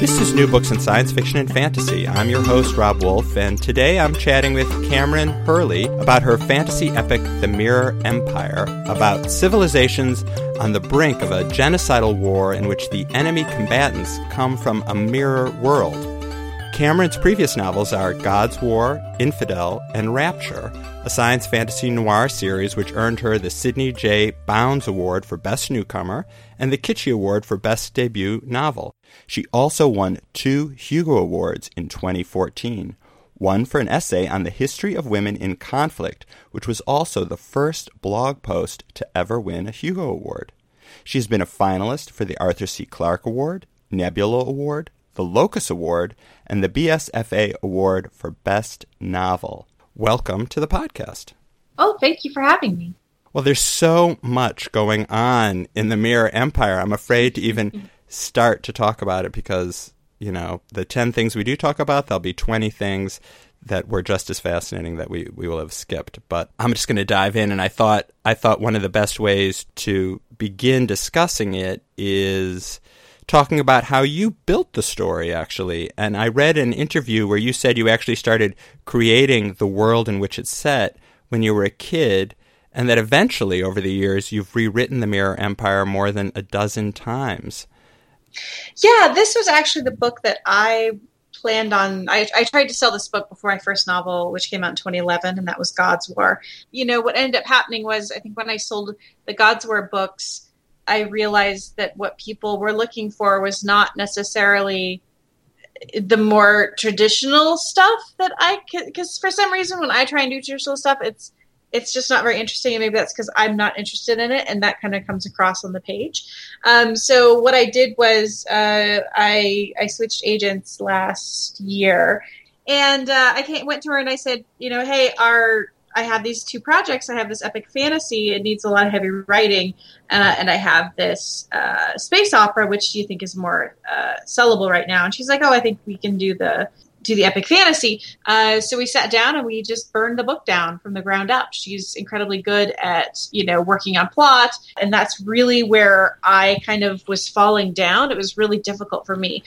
This is New Books in Science Fiction and Fantasy. I'm your host, Rob Wolf, and today I'm chatting with Kameron Hurley about her fantasy epic, The Mirror Empire, about civilizations on the brink of a genocidal war in which the enemy combatants come from a mirror world. Kameron's previous novels are God's War, Infidel, and Rapture, a science fantasy noir series which earned her the Sidney J. Bounds Award for Best Newcomer and the Kitschy Award for Best Debut Novel. She also won two Hugo Awards in 2014 one for an essay on the history of women in conflict, which was also the first blog post to ever win a Hugo Award. She's been a finalist for the Arthur C. Clarke Award, Nebula Award, the Locus Award, and the BSFA Award for Best Novel. Welcome to the podcast. Oh, thank you for having me. Well, there's so much going on in the Mirror Empire. I'm afraid to even start to talk about it because, you know, the 10 things we do talk about, there'll be 20 things that were just as fascinating that we, we will have skipped. But I'm just going to dive in and I thought I thought one of the best ways to begin discussing it is talking about how you built the story, actually. And I read an interview where you said you actually started creating the world in which it's set when you were a kid, and that eventually, over the years, you've rewritten The Mirror Empire more than a dozen times. Yeah, this was actually the book that I planned on. I, I, tried to sell this book before my first novel, which came out in 2011, and that was God's War. You know, what ended up happening was I think when I sold the God's War books, I realized that what people were looking for was not necessarily the more traditional stuff that I because for some reason when I try and do traditional stuff, it's it's just not very interesting, and maybe that's because I'm not interested in it, and that kind of comes across on the page. Um, so what I did was uh, I I switched agents last year, and uh, I came, went to her and I said, you know, hey, our I have these two projects. I have this epic fantasy. It needs a lot of heavy writing, uh, and I have this uh, space opera, which do you think is more uh, sellable right now? And she's like, "Oh, I think we can do the do the epic fantasy." Uh, so we sat down and we just burned the book down from the ground up. She's incredibly good at you know working on plot, and that's really where I kind of was falling down. It was really difficult for me.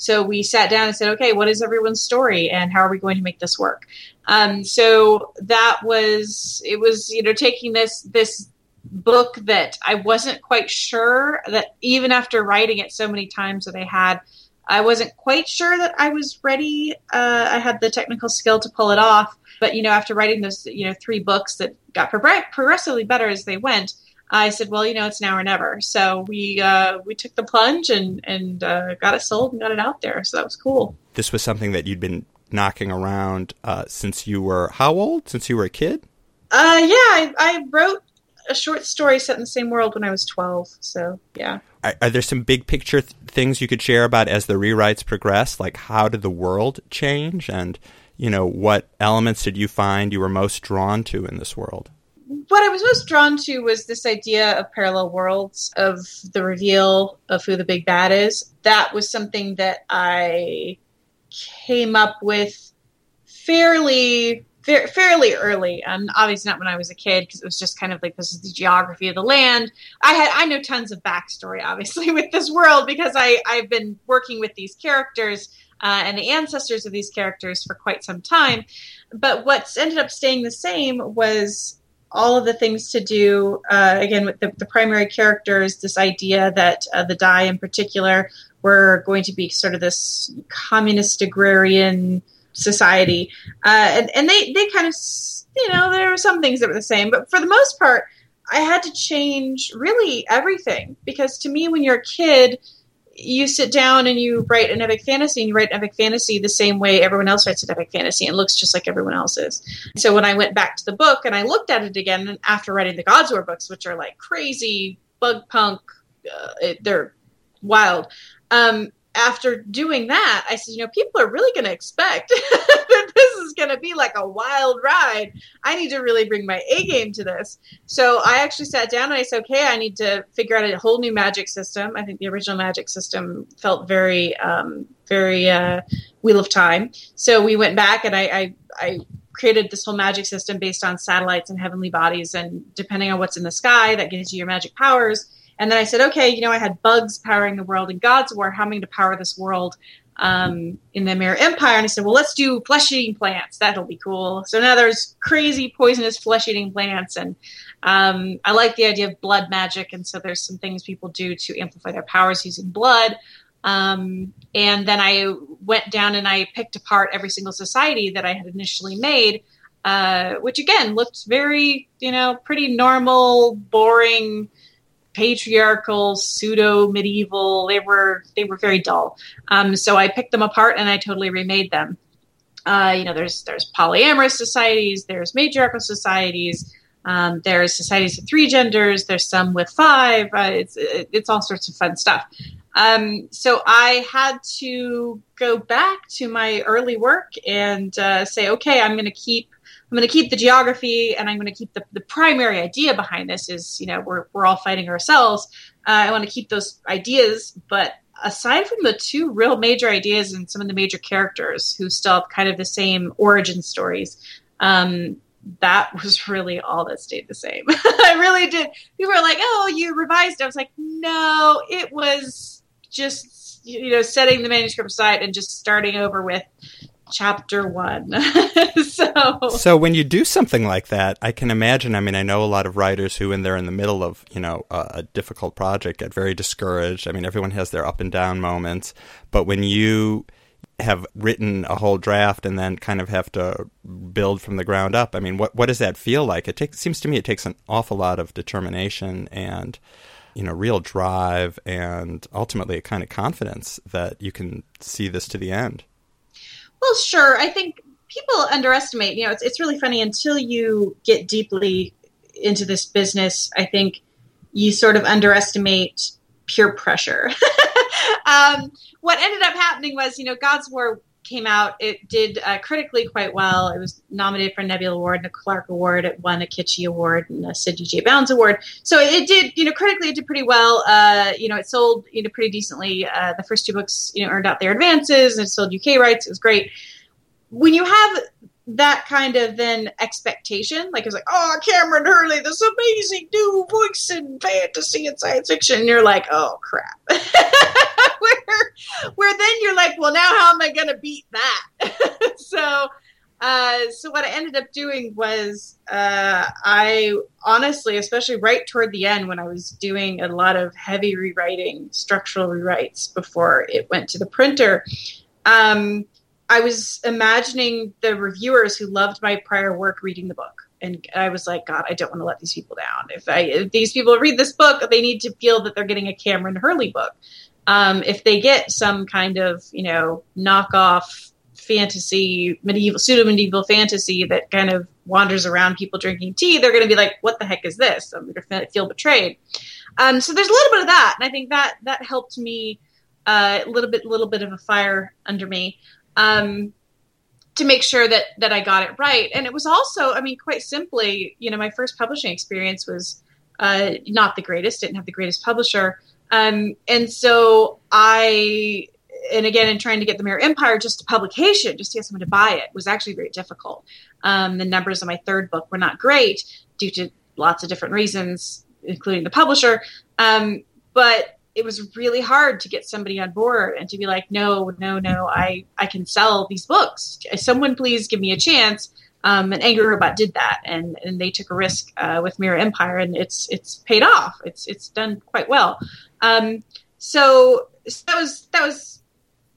So we sat down and said, okay, what is everyone's story and how are we going to make this work? Um, so that was it was you know taking this this book that I wasn't quite sure that even after writing it so many times that I had I wasn't quite sure that I was ready. Uh, I had the technical skill to pull it off, but you know, after writing those, you know, three books that got progressively better as they went, I said, well, you know, it's now or never. So we uh, we took the plunge and and uh, got it sold and got it out there. So that was cool. This was something that you'd been knocking around uh, since you were how old? Since you were a kid? Uh, yeah, I, I, wrote a short story set in the same world when I was twelve. So yeah. Are, are there some big picture th- things you could share about as the rewrites progress? Like how did the world change, and you know what elements did you find you were most drawn to in this world? What I was most drawn to was this idea of parallel worlds, of the reveal of who the big bad is. That was something that I came up with fairly fairly early. And obviously not when i was a kid because it was just kind of like this is the geography of the land. I had i know tons of backstory obviously with this world because i i've been working with these characters uh, and the ancestors of these characters for quite some time. But what's ended up staying the same was all of the things to do uh, again with the, the, primary characters this idea that uh, the Dhai in particular were going to be sort of this communist agrarian society. Uh, and, and they, they kind of you know there were some things that were the same but for the most part i had to change really everything because to me when you're a kid you sit down and you write an epic fantasy and you write an epic fantasy the same way everyone else writes an epic fantasy and looks just like everyone else's. So when I went back to the book and I looked at it again after writing the God's War books, which are like crazy bug punk, uh, it, they're wild. Um, after doing that, I said, you know, people are really going to expect that this is going to be like a wild ride. I need to really bring my A game to this. So I actually sat down and I said, okay, I need to figure out a whole new magic system. I think the original magic system felt very, um, very uh, Wheel of Time. So we went back and I, I, I created this whole magic system based on satellites and heavenly bodies, and depending on what's in the sky, that gives you your magic powers and then I said, okay, you know, I had bugs powering the world in God's I going to power this world um, in the Mirror Empire? And I said, well, let's do flesh eating plants. That'll be cool. So now there's crazy poisonous flesh eating plants. And um, I like the idea of blood magic. And so there's some things people do to amplify their powers using blood. Um, and then I went down and I picked apart every single society that I had initially made. Uh, which again looked very, you know, pretty normal, boring, patriarchal, pseudo medieval. They were they were very dull. Um, so I picked them apart and I totally remade them. Uh, you know, there's there's polyamorous societies, there's matriarchal societies, um, there's societies with three genders, there's some with five. Uh, it's it's all sorts of fun stuff. Um, so I had to go back to my early work and uh, say, okay, I'm going to keep I'm going to keep the geography and I'm going to keep the, the primary idea behind this is, you know, we're, we're all fighting ourselves. Uh, I want to keep those ideas, but aside from the two real major ideas and some of the major characters who still have kind of the same origin stories, um, that was really all that stayed the same. I really did. People were like, "Oh, you revised." I was like, "No, it was just you know setting the manuscript aside and just starting over with chapter one. so, so when you do something like that, I can imagine. I mean, I know a lot of writers who, when they're in the middle of you know a, a difficult project, get very discouraged. I mean, everyone has their up and down moments, but when you have written a whole draft and then kind of have to build from the ground up. I mean, what what does that feel like? It takes seems to me it takes an awful lot of determination and you know real drive and ultimately a kind of confidence that you can see this to the end. Well, sure. I think people underestimate. You know, it's it's really funny until you get deeply into this business. I think you sort of underestimate peer pressure. um, what ended up happening was, you know, God's War came out. It did uh, critically quite well. It was nominated for a Nebula Award and a Clarke Award. It won a Kitschy Award and a Sidney J. Bounds Award. So it did, you know, critically it did pretty well. Uh, you know, it sold, you know, pretty decently. Uh, the first two books, you know, earned out their advances and it sold UK rights. It was great. When you have that kind of then expectation, like it's like, oh, Kameron Hurley, this amazing new voice in fantasy and science fiction. And you're like, oh crap. where, then you're like, well, now how am I going to beat that? so, uh, so what I ended up doing was uh, I honestly, especially right toward the end when I was doing a lot of heavy rewriting, structural rewrites before it went to the printer. Um, I was imagining the reviewers who loved my prior work reading the book. And I was like, God, I don't want to let these people down. If, I, if these people read this book, they need to feel that they're getting a Kameron Hurley book. Um, if they get some kind of, you know, knockoff fantasy, medieval, pseudo medieval fantasy that kind of wanders around people drinking tea, they're going to be like, "What the heck is this?" I'm going to feel betrayed. Um, so there's a little bit of that, and I think that that helped me uh, a little bit, little bit of a fire under me um, to make sure that that I got it right. And it was also, I mean, quite simply, you know, my first publishing experience was uh, not the greatest. Didn't have the greatest publisher, um, and so I. And again, in trying to get the Mirror Empire just a publication, just to get someone to buy it, was actually very difficult. Um, the numbers of my third book were not great due to lots of different reasons, including the publisher. Um, but it was really hard to get somebody on board and to be like, no, no, no, I, I can sell these books. Someone please give me a chance. Um, and Angry Robot did that, and, and they took a risk uh, with Mirror Empire, and it's it's paid off. It's it's done quite well. Um, so, so that was that was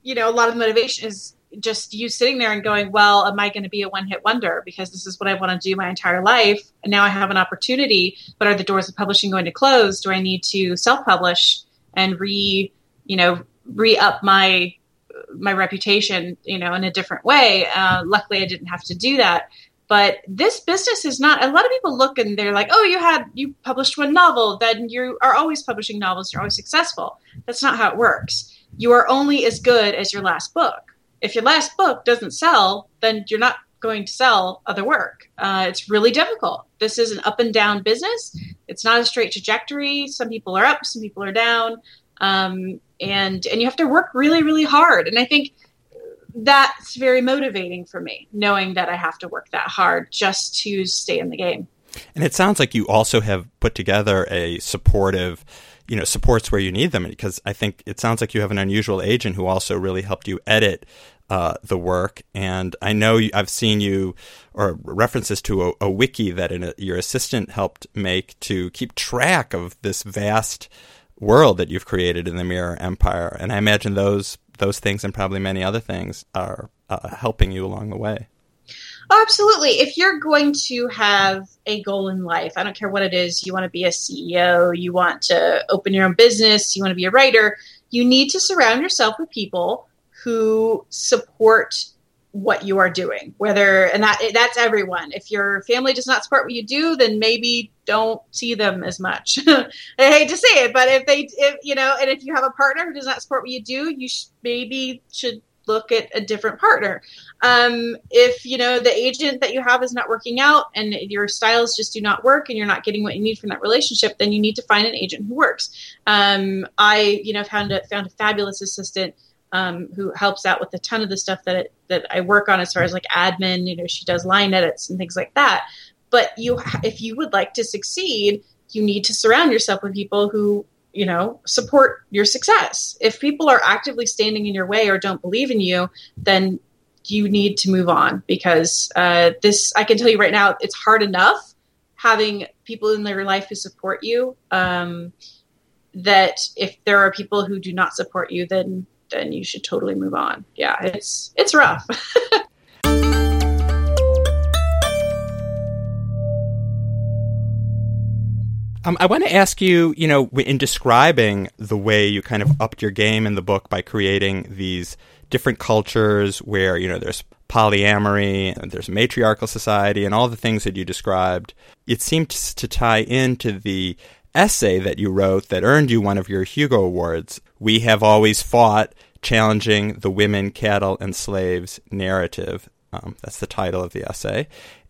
you know a lot of the motivation is just you sitting there and going, well, am I going to be a one hit wonder because this is what I want to do my entire life, and now I have an opportunity, but are the doors of publishing going to close? Do I need to self publish? and re you know re up my my reputation you know in a different way uh, luckily i didn't have to do that but this business is not a lot of people look and they're like oh you had you published one novel then you are always publishing novels you're always successful that's not how it works you are only as good as your last book. If your last book doesn't sell, then you're not going to sell other work. Uh, it's really difficult. This is an up and down business. It's not a straight trajectory. Some people are up, some people are down, um, and and you have to work really, really hard. And I think that's very motivating for me, knowing that I have to work that hard just to stay in the game. And it sounds like you also have put together a supportive you know supports where you need them because I think it sounds like you have an unusual agent who also really helped you edit uh, the work. And I know you, I've seen you or references to a, a wiki that an, your assistant helped make to keep track of this vast world that you've created in the Mirror Empire. And I imagine those those things and probably many other things are uh, helping you along the way. Oh, absolutely. If you're going to have a goal in life, I don't care what it is, you want to be a CEO, you want to open your own business, you want to be a writer, you need to surround yourself with people who support what you are doing whether and that that's everyone. If your family does not support what you do then maybe don't see them as much. I hate to say it but if they if you know and if you have a partner who does not support what you do you sh- maybe should look at a different partner. Um, if you know the agent that you have is not working out and your styles just do not work and you're not getting what you need from that relationship then you need to find an agent who works. Um, i you know found a found a fabulous assistant um, who helps out with a ton of the stuff that it, that I work on as far as like admin. You know, she does line edits and things like that. But you, if you would like to succeed, you need to surround yourself with people who you know support your success. If people are actively standing in your way or don't believe in you, then you need to move on because uh, this I can tell you right now it's hard enough having people in their life who support you. Um, that if there are people who do not support you, then then you should totally move on. Yeah, it's it's rough. Um, I want to ask you, you know, in describing the way you kind of upped your game in the book by creating these different cultures where, you know, there's polyamory, and there's matriarchal society, and all the things that you described, it seems to tie into the essay that you wrote that earned you one of your Hugo Awards. We have always fought challenging the women, cattle, and slaves narrative. Um, that's the title of the essay.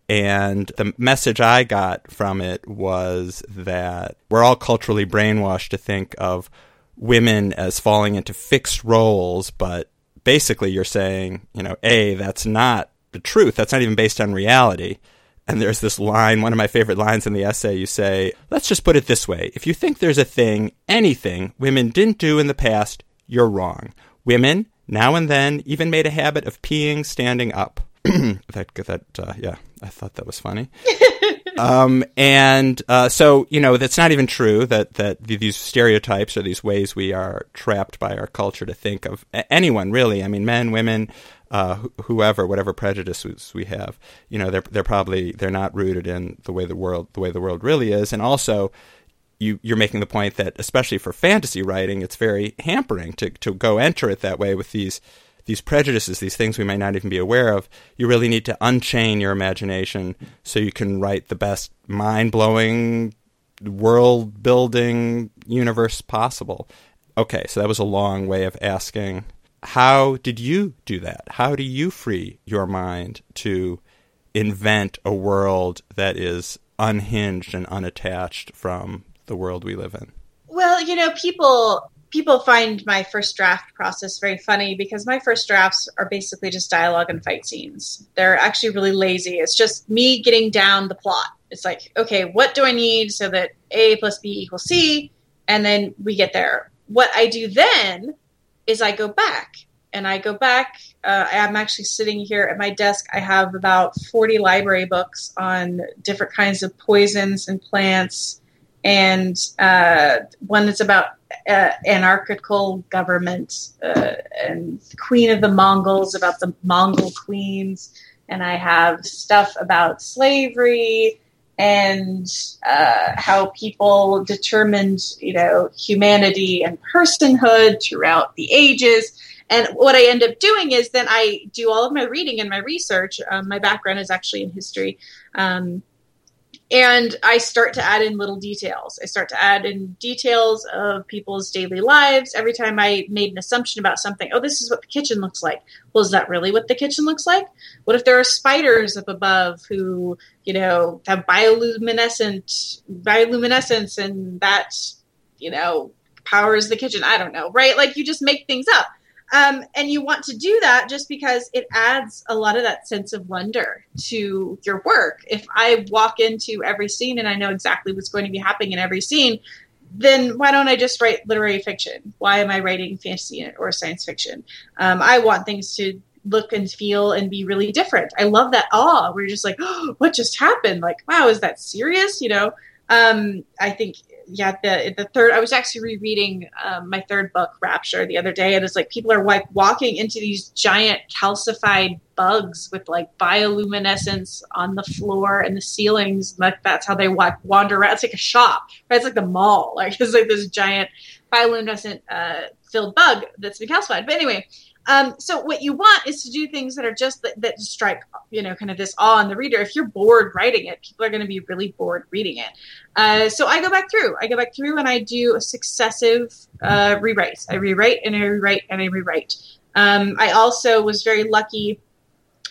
And the message I got from it was that we're all culturally brainwashed to think of women as falling into fixed roles, but basically you're saying, you know, A, that's not the truth. That's not even based on reality. And there's this line, one of my favorite lines in the essay. You say, let's just put it this way. If you think there's a thing, anything, women didn't do in the past, you're wrong. Women, now and then, even made a habit of peeing standing up. that, that, uh, yeah, I thought that was funny. um, and uh, so, you know, that's not even true that, that these stereotypes or these ways we are trapped by our culture to think of anyone, really. I mean, men, women, uh, whoever, whatever prejudices we have, you know, they're they're probably they're not rooted in the way the world the way the world really is, and also. You, you're making the point that, especially for fantasy writing, it's very hampering to, to go enter it that way with these these prejudices, these things we might not even be aware of, you really need to unchain your imagination so you can write the best mind blowing, world building universe possible. Okay, so that was a long way of asking how did you do that? How do you free your mind to invent a world that is unhinged and unattached from the world we live in? Well, you know, people people find my first draft process very funny because my first drafts are basically just dialogue and fight scenes. They're actually really lazy. It's just me getting down the plot. It's like, okay, what do I need so that A plus B equals C? And then we get there. What I do then is I go back and I go back. Uh, I'm actually sitting here at my desk. I have about 40 library books on different kinds of poisons and plants, and uh, one that's about uh, anarchical government uh, and Queen of the Mongols, about the Mongol queens. And I have stuff about slavery and uh, how people determined, you know, humanity and personhood throughout the ages. And what I end up doing is then I do all of my reading and my research. Um, my background is actually in history. Um, and I start to add in little details. I start to add in details of people's daily lives. Every time I made an assumption about something, oh, this is what the kitchen looks like. Well, is that really what the kitchen looks like? What if there are spiders up above who, you know, have bioluminescent bioluminescence and that, you know, powers the kitchen? I don't know, right? Like you just make things up. Um, and you want to do that just because it adds a lot of that sense of wonder to your work. If I walk into every scene and I know exactly what's going to be happening in every scene, then why don't I just write literary fiction? Why am I writing fantasy or science fiction? Um, I want things to look and feel and be really different. I love that awe where you're just like, oh, what just happened? Like, wow, is that serious? You know, um, I think yeah, the the third. I was actually rereading um, my third book, Rapture, the other day, and it's like people are like walking into these giant calcified bugs with like bioluminescence on the floor and the ceilings. Like that's how they walk, wander around. It's like a shop, right? It's like the mall. Like it's like this giant bioluminescent uh, filled bug that's been calcified. But anyway, um, so what you want is to do things that are just that, that strike, you know, kind of this awe in the reader. If you're bored writing it, people are going to be really bored reading it. Uh, so I go back through. I go back through and I do a successive uh, rewrites. I rewrite and I rewrite and I rewrite. Um, I also was very lucky,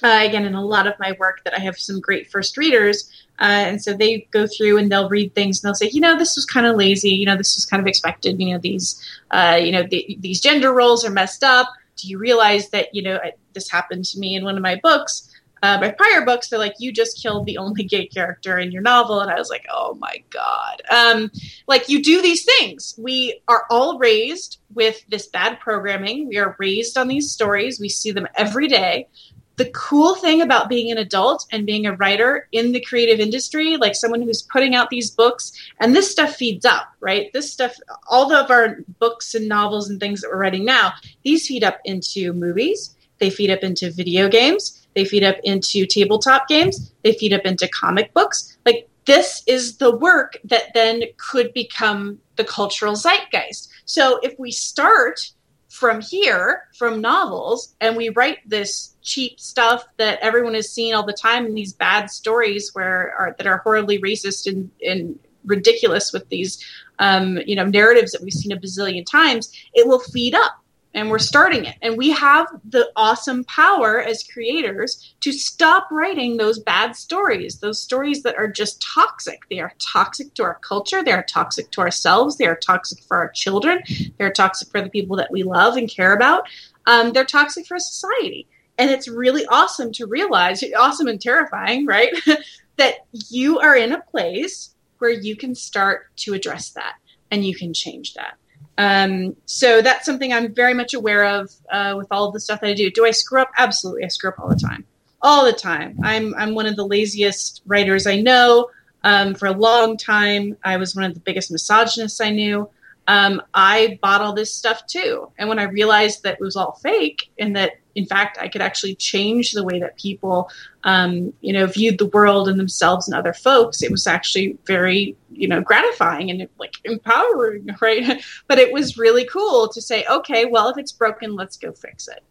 again, in a lot of my work, that I have some great first readers. Uh, and so they go through and they'll read things and they'll say, you know, this was kind of lazy. You know, this was kind of expected. You know, these, uh, you know, the, these gender roles are messed up do you realize that you know this happened to me in one of my books uh, my prior books they're like you just killed the only gay character in your novel and i was like oh my god um, like you do these things we are all raised with this bad programming we are raised on these stories we see them every day the cool thing about being an adult and being a writer in the creative industry, like someone who's putting out these books, and this stuff feeds up, right? This stuff, all of our books and novels and things that we're writing now, these feed up into movies, they feed up into video games, they feed up into tabletop games, they feed up into comic books. Like, this is the work that then could become the cultural zeitgeist. So if we start from here, from novels, and we write this cheap stuff that everyone is seeing all the time in these bad stories where are, that are horribly racist and, and ridiculous with these um, you know narratives that we've seen a bazillion times, it will feed up and we're starting it. And we have the awesome power as creators to stop writing those bad stories, those stories that are just toxic. They are toxic to our culture, they are toxic to ourselves, they are toxic for our children, they're toxic for the people that we love and care about. Um, they're toxic for society. And it's really awesome to realize, awesome and terrifying, right? that you are in a place where you can start to address that and you can change that. Um, so that's something I'm very much aware of uh, with all of the stuff that I do. Do I screw up? Absolutely, I screw up all the time, all the time. I'm I'm one of the laziest writers I know. Um, for a long time, I was one of the biggest misogynists I knew um, I bought all this stuff too. And when I realized that it was all fake and that, in fact, I could actually change the way that people, um, you know, viewed the world and themselves and other folks, it was actually very, you know, gratifying and like empowering, right? but it was really cool to say, okay, well, if it's broken, let's go fix it.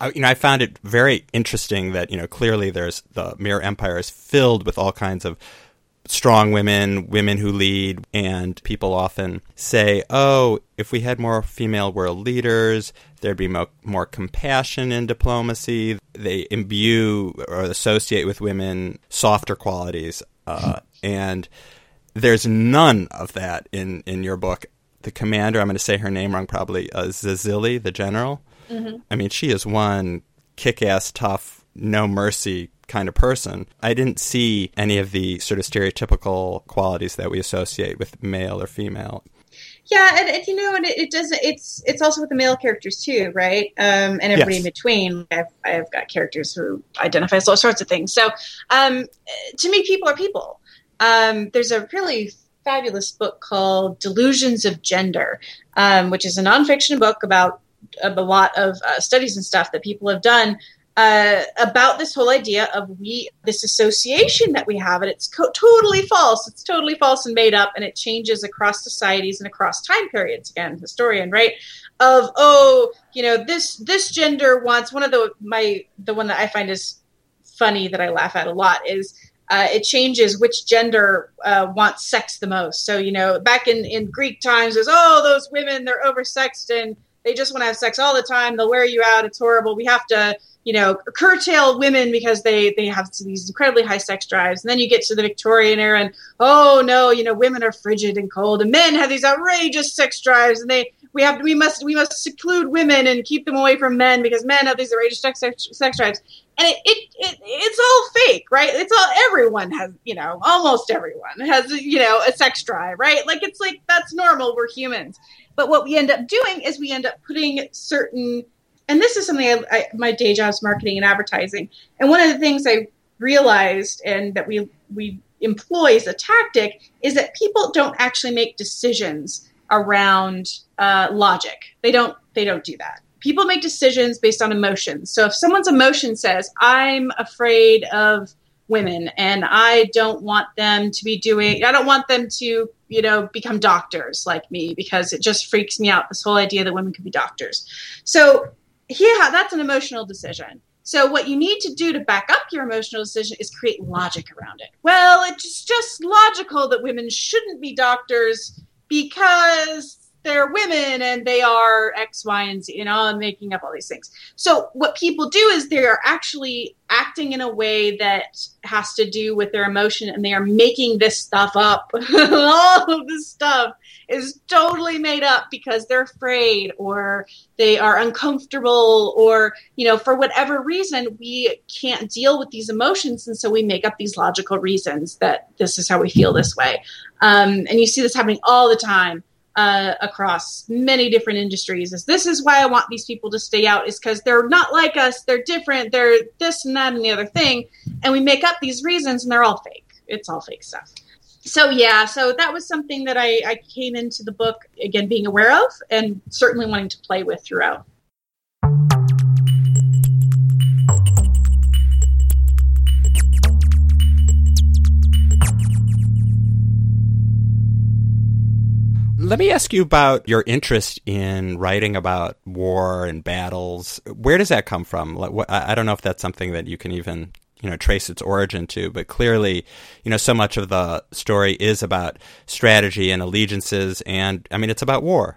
I, you know, I found it very interesting that you know clearly there's the Mirror Empire is filled with all kinds of strong women, women who lead, and people often say, oh, if we had more female world leaders, there'd be mo- more compassion in diplomacy. They imbue or associate with women softer qualities. Uh, and there's none of that in, in your book. The commander, I'm going to say her name wrong probably, uh, Zezili, the general. Mm-hmm. I mean, she is one kick ass, tough, no mercy kind of person. I didn't see any of the sort of stereotypical qualities that we associate with male or female. Yeah, and, and you know, and it, it, does. It's it's also with the male characters too, right? Um, and everybody yes. in between. I've I've got characters who identify as all sorts of things. So, um, to me, people are people. Um, there's a really fabulous book called Delusions of Gender, um, which is a nonfiction book about a lot of uh, studies and stuff that people have done uh, about this whole idea of we this association that we have and it's co- totally false it's totally false and made up and it changes across societies and across time periods again historian right of oh you know this this gender wants one of the my the one that i find is funny that i laugh at a lot is uh, it changes which gender uh, wants sex the most. So, you know, back in, in Greek times, was, oh, those women, they're oversexed and they just want to have sex all the time. They'll wear you out. It's horrible. We have to, you know, curtail women because they, they have these incredibly high sex drives. And then you get to the Victorian era and, oh, no, you know, women are frigid and cold and men have these outrageous sex drives and they, we have we must we must seclude women and keep them away from men because men have these outrageous sex, sex, drives and it, it, it, it's all fake right it's all everyone has you know almost everyone has you know a sex drive right like it's like that's normal we're humans but what we end up doing is we end up putting certain and this is something I, I my day job is marketing and advertising. And one of the things i realized and that we we employ as a tactic is that people don't actually make decisions around uh, logic. They don't they don't do that. People make decisions based on emotions. So if someone's emotion says, I'm afraid of women and I don't want them to be doing, I don't want them to, you know, become doctors like me because it just freaks me out, this whole idea that women could be doctors. So yeah, that's an emotional decision. So what you need to do to back up your emotional decision is create logic around it. Well, it's just logical that women shouldn't be doctors because they're women and they are X, Y, and Z, you know, and making up all these things. So what people do is they are actually acting in a way that has to do with their emotion and they are making this stuff up. all of this stuff is totally made up because they're afraid or they are uncomfortable or, you know, for whatever reason, we can't deal with these emotions. And so we make up these logical reasons that this is how we feel this way. Um, and you see this happening all the time uh, across many different industries is this is why I want these people to stay out is because they're not like us, they're different, they're this and that and the other thing, and we make up these reasons and they're all fake. It's all fake stuff. So yeah, so that was something that I, I came into the book again being aware of and certainly wanting to play with throughout. Let me ask you about your interest in writing about war and battles. Where does that come from? I don't know if that's something that you can even you know trace its origin to, but clearly, you know, so much of the story is about strategy and allegiances, and I mean, it's about war.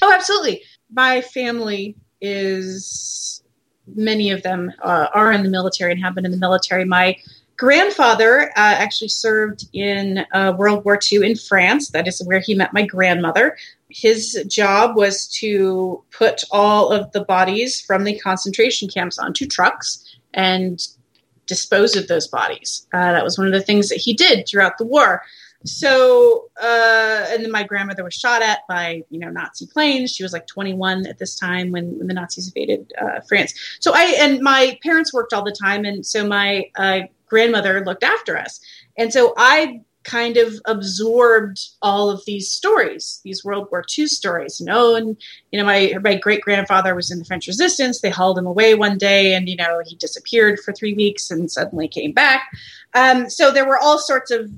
Oh, absolutely. My family is many of them uh, are in the military and have been in the military. My grandfather uh, actually served in uh, World War II in France. That is where he met my grandmother. His job was to put all of the bodies from the concentration camps onto trucks and dispose of those bodies. Uh, that was one of the things that he did throughout the war. So, uh, and then my grandmother was shot at by, you know, Nazi planes. She was like 21 at this time when, when the Nazis invaded uh, France. So I, and my parents worked all the time. And so my uh, grandmother looked after us. And so I kind of absorbed all of these stories, these World War II stories. Know, and you know, my my great grandfather was in the French Resistance. They hauled him away one day, and you know, he disappeared for three weeks and suddenly came back. Um, so there were all sorts of,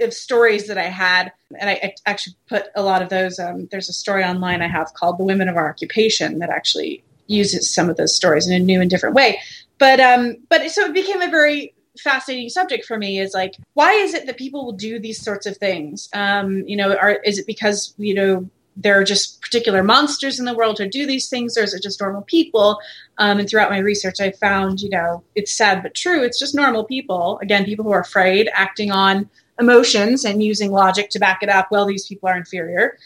of stories that I had, and I, I actually put a lot of those. Um, there's a story online I have called "The Women of Our Occupation" that actually uses some of those stories in a new and different way. But um, but so it became a very fascinating subject for me is like why is it that people will do these sorts of things? Um, you know are is it because you know there are just particular monsters in the world who do these things or is it just normal people? Um, and throughout my research i found you know it's sad but true it's just normal people. Again people who are afraid acting on emotions and using logic to back it up. Well these people are inferior.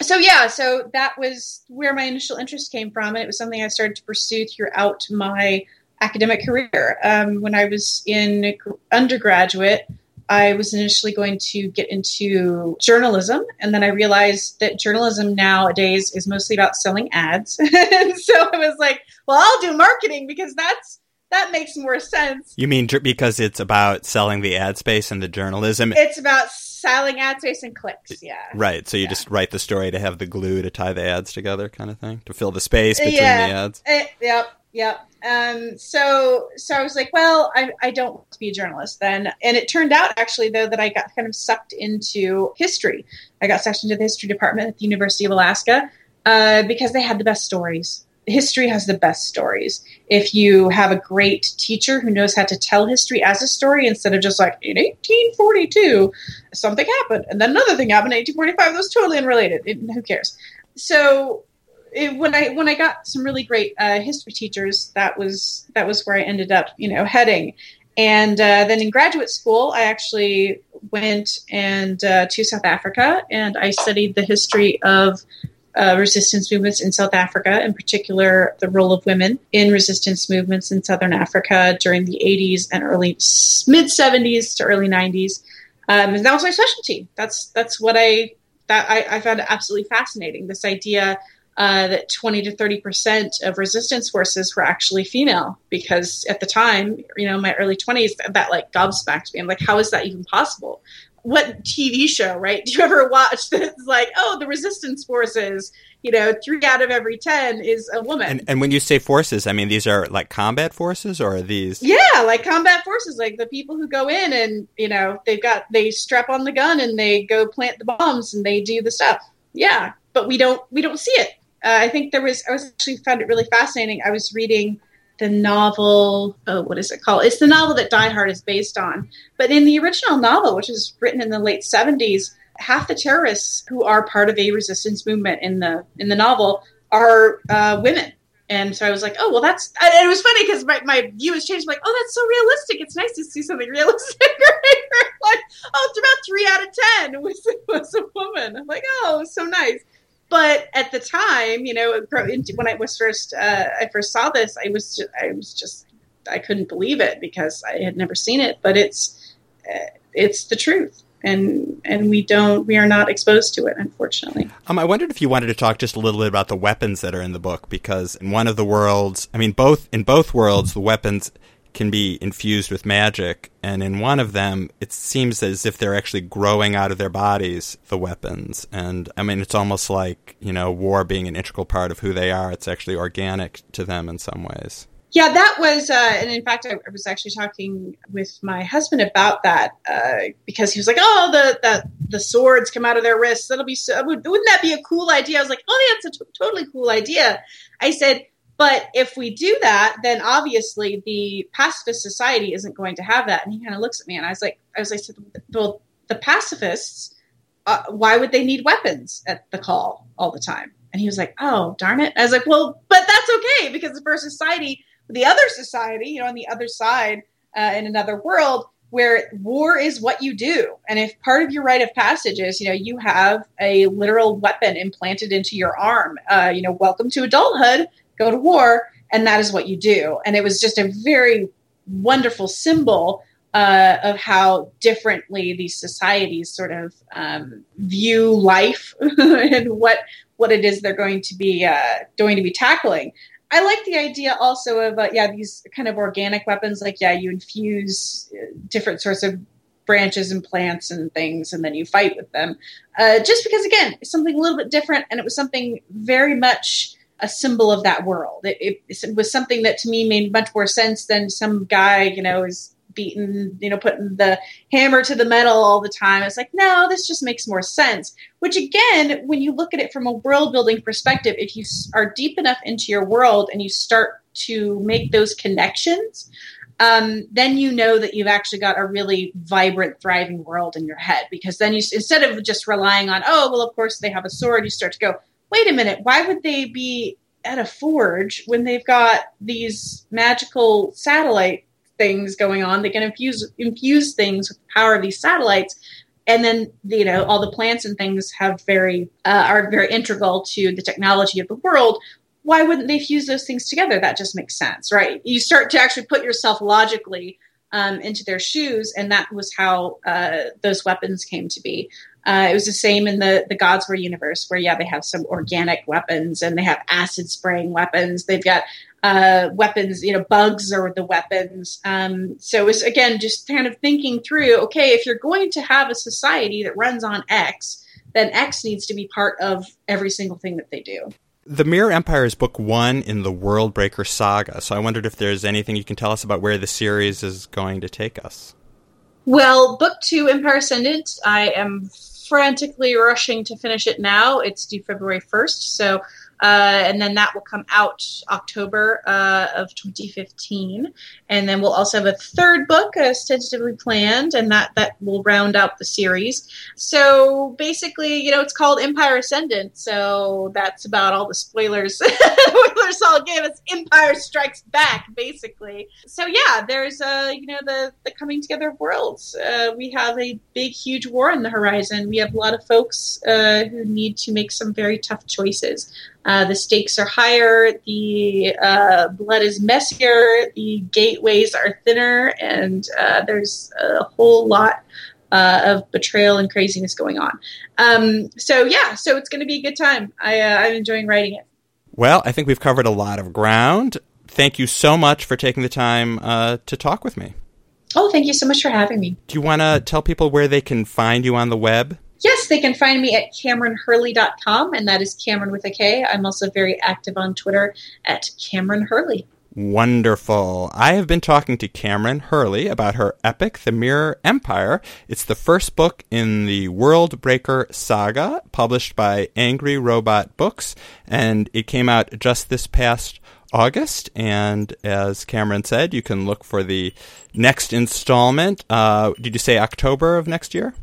So yeah so that was where my initial interest came from and it was something i started to pursue throughout my academic career. Um, when I was in undergraduate, I was initially going to get into journalism, and then I realized that journalism nowadays is mostly about selling ads. and so I was like, well, I'll do marketing because that's that makes more sense. You mean because it's about selling the ad space and the journalism? It's about selling ad space and clicks, yeah. Right. So you yeah. just write the story to have the glue to tie the ads together, kind of thing, to fill the space between yeah. the ads. Uh, yep. Yep. Um, so, so I was like, well, I, I don't want to be a journalist then. And it turned out actually though that I got kind of sucked into history. I got sucked into the history department at the University of Alaska uh, because they had the best stories. history has the best stories. If you have a great teacher who knows how to tell history as a story instead of just like in 1842 something happened and then another thing happened in 1845 that was totally unrelated. It, who cares? So it, when I when I got some really great uh, history teachers, that was that was where I ended up, you know, heading. And uh, then in graduate school, I actually went and uh, to South Africa and I studied the history of uh, resistance movements in South Africa, in particular the role of women in resistance movements in Southern Africa during the 80s and early mid 70s to early 90s. Um, and that was my specialty. That's that's what I that I, I found absolutely fascinating. This idea uh, that 20 to 30 percent of resistance forces were actually female because at the time you know my early 20s that like gobsmacked me. I'm like how is that even possible? What tv show right? Do you ever watch that's like oh the resistance forces you know three out of every ten is a woman. And, and when you say forces i mean these are like combat forces or are these yeah like combat forces like the people who go in and you know they've got they strap on the gun and they go plant the bombs and they do the stuff. Yeah but we don't we don't see it uh, I think there was, I was actually found it really fascinating. I was reading the novel, oh, what is it called? It's the novel that Die Hard is based on. But in the original novel, which was written in the late 70s, half the terrorists who are part of a resistance movement in the in the novel are uh, women. And so I was like, oh, well, that's, and it was funny because my, my view has changed. I'm like, oh, that's so realistic. It's nice to see something realistic. like, oh, it's about three out of 10 was, was a woman. I'm like, oh, so nice but at the time, you know, when I was first, uh, I first saw this, I was, just, I was just, I couldn't believe it because I had never seen it. But it's, uh, it's the truth, and and we don't, we are not exposed to it, unfortunately. Um, I wondered if you wanted to talk just a little bit about the weapons that are in the book, because in one of the worlds, I mean, both in both worlds, the weapons can be infused with magic, and in one of them, it seems as if they're actually growing out of their bodies the weapons. And I mean, it's almost like you know, war being an integral part of who they are. It's actually organic to them in some ways. Yeah, that was, uh, and in fact, I, I, was actually talking with my husband about that uh, because he was like, "Oh, the, the the swords come out of their wrists. That'll be so. Wouldn't that be a cool idea?" I was like, "Oh, yeah, it's a t- totally cool idea." I said, but if we do that, then obviously the pacifist society isn't going to have that. And he kind of looks at me, and I was like, I was like, well, the pacifists, uh, why would they need weapons at the call all the time? And he was like, oh, darn it. I was like, well, but that's okay because for society, the other society, you know, on the other side, uh, in another world, where war is what you do. And if part of your rite of passage is, you know, you have a literal weapon implanted into your arm, uh, you know, welcome to adulthood go to war, and that is what you do. And it was just a very wonderful symbol uh, of how differently these societies sort of um, view life and what what it is they're going to be uh, going to be tackling. I like the idea also of uh, yeah these kind of organic weapons like yeah you infuse uh, different sorts of branches and plants and things and then you fight with them uh, just because again it's something a little bit different and it was something very much a symbol of that world. It, it, it, was something that to me made much more sense than some guy, you know, is beating, you know, putting the hammer to the metal all the time. It's like, no, this just makes more sense. Which again, when you look at it from a world building perspective, if you are deep enough into your world and you start to make those connections, um, then you know that you've actually got a really vibrant, thriving world in your head. Because then you, instead of just relying on, oh, well, of course they have a sword, you start to go, wait a minute, why would they be at a forge when they've got these magical satellite things going on? They can infuse infuse things with the power of these satellites. And then you know all the plants and things have very uh, are very integral to the technology of the world. Why wouldn't they fuse those things together? That just makes sense, right? You start to actually put yourself logically um, into their shoes, and that was how uh, those weapons came to be. Uh, it was the same in the the God's War universe, where yeah, they have some organic weapons and they have acid spraying weapons. They've got uh, weapons, you know, bugs are the weapons. Um, so it's again just kind of thinking through. Okay, if you're going to have a society that runs on X, then X needs to be part of every single thing that they do. The Mirror Empire is book one in the Worldbreaker saga, so I wondered if there's anything you can tell us about where the series is going to take us. Well, book two, Empire Ascendant, I am frantically rushing to finish it now. It's due February 1st, so Uh, and then that will come out October uh, of 2015. And then we'll also have a third book as tentatively planned, and that that will round out the series. So basically, you know, it's called Empire Ascendant. So that's about all the spoilers. spoilers all gave us. Empire Strikes Back, basically. So yeah, there's uh, you know the the coming together of worlds. Uh, we have a big, huge war on the horizon. We have a lot of folks uh, who need to make some very tough choices. Uh, the stakes are higher, the uh, blood is messier, the gateways are thinner, and uh, there's a whole lot uh, of betrayal and craziness going on. Um, so yeah, so it's going to be a good time. I, uh, I'm enjoying writing it. Well, I think we've covered a lot of ground. Thank you so much for taking the time uh, to talk with me. Oh, thank you so much for having me. Do you want to tell people where they can find you on the web? Yes, they can find me at KameronHurley.com, and that is Cameron with a K. I'm also very active on Twitter at Kameron Hurley. Wonderful. I have been talking to Kameron Hurley about her epic, The Mirror Empire. It's the first book in the Worldbreaker saga, published by Angry Robot Books, and it came out just this past August. And as Cameron said, you can look for the next installment. Uh, did you say October of next year?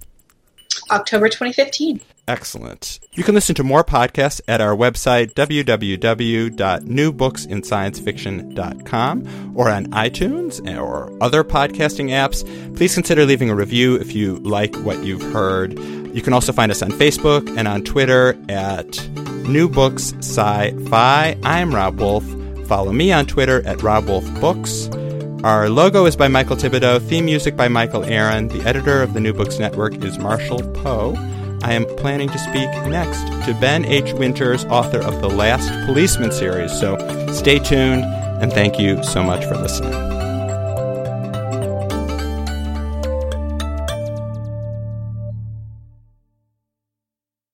October 2015. Excellent. You can listen to more podcasts at our website, www.newbooksinScienceFiction.com, or on iTunes or other podcasting apps. Please consider leaving a review if you like what you've heard. You can also find us on Facebook and on Twitter at New Books Sci-Fi. I'm Rob Wolf. Follow me on Twitter at Rob Wolf Books. Our logo is by Michael Thibodeau, theme music by Michael Aaron. The editor of the New Books Network is Marshall Poe. I am planning to speak next to Ben H. Winters, author of the Last Policeman series. So stay tuned and thank you so much for listening.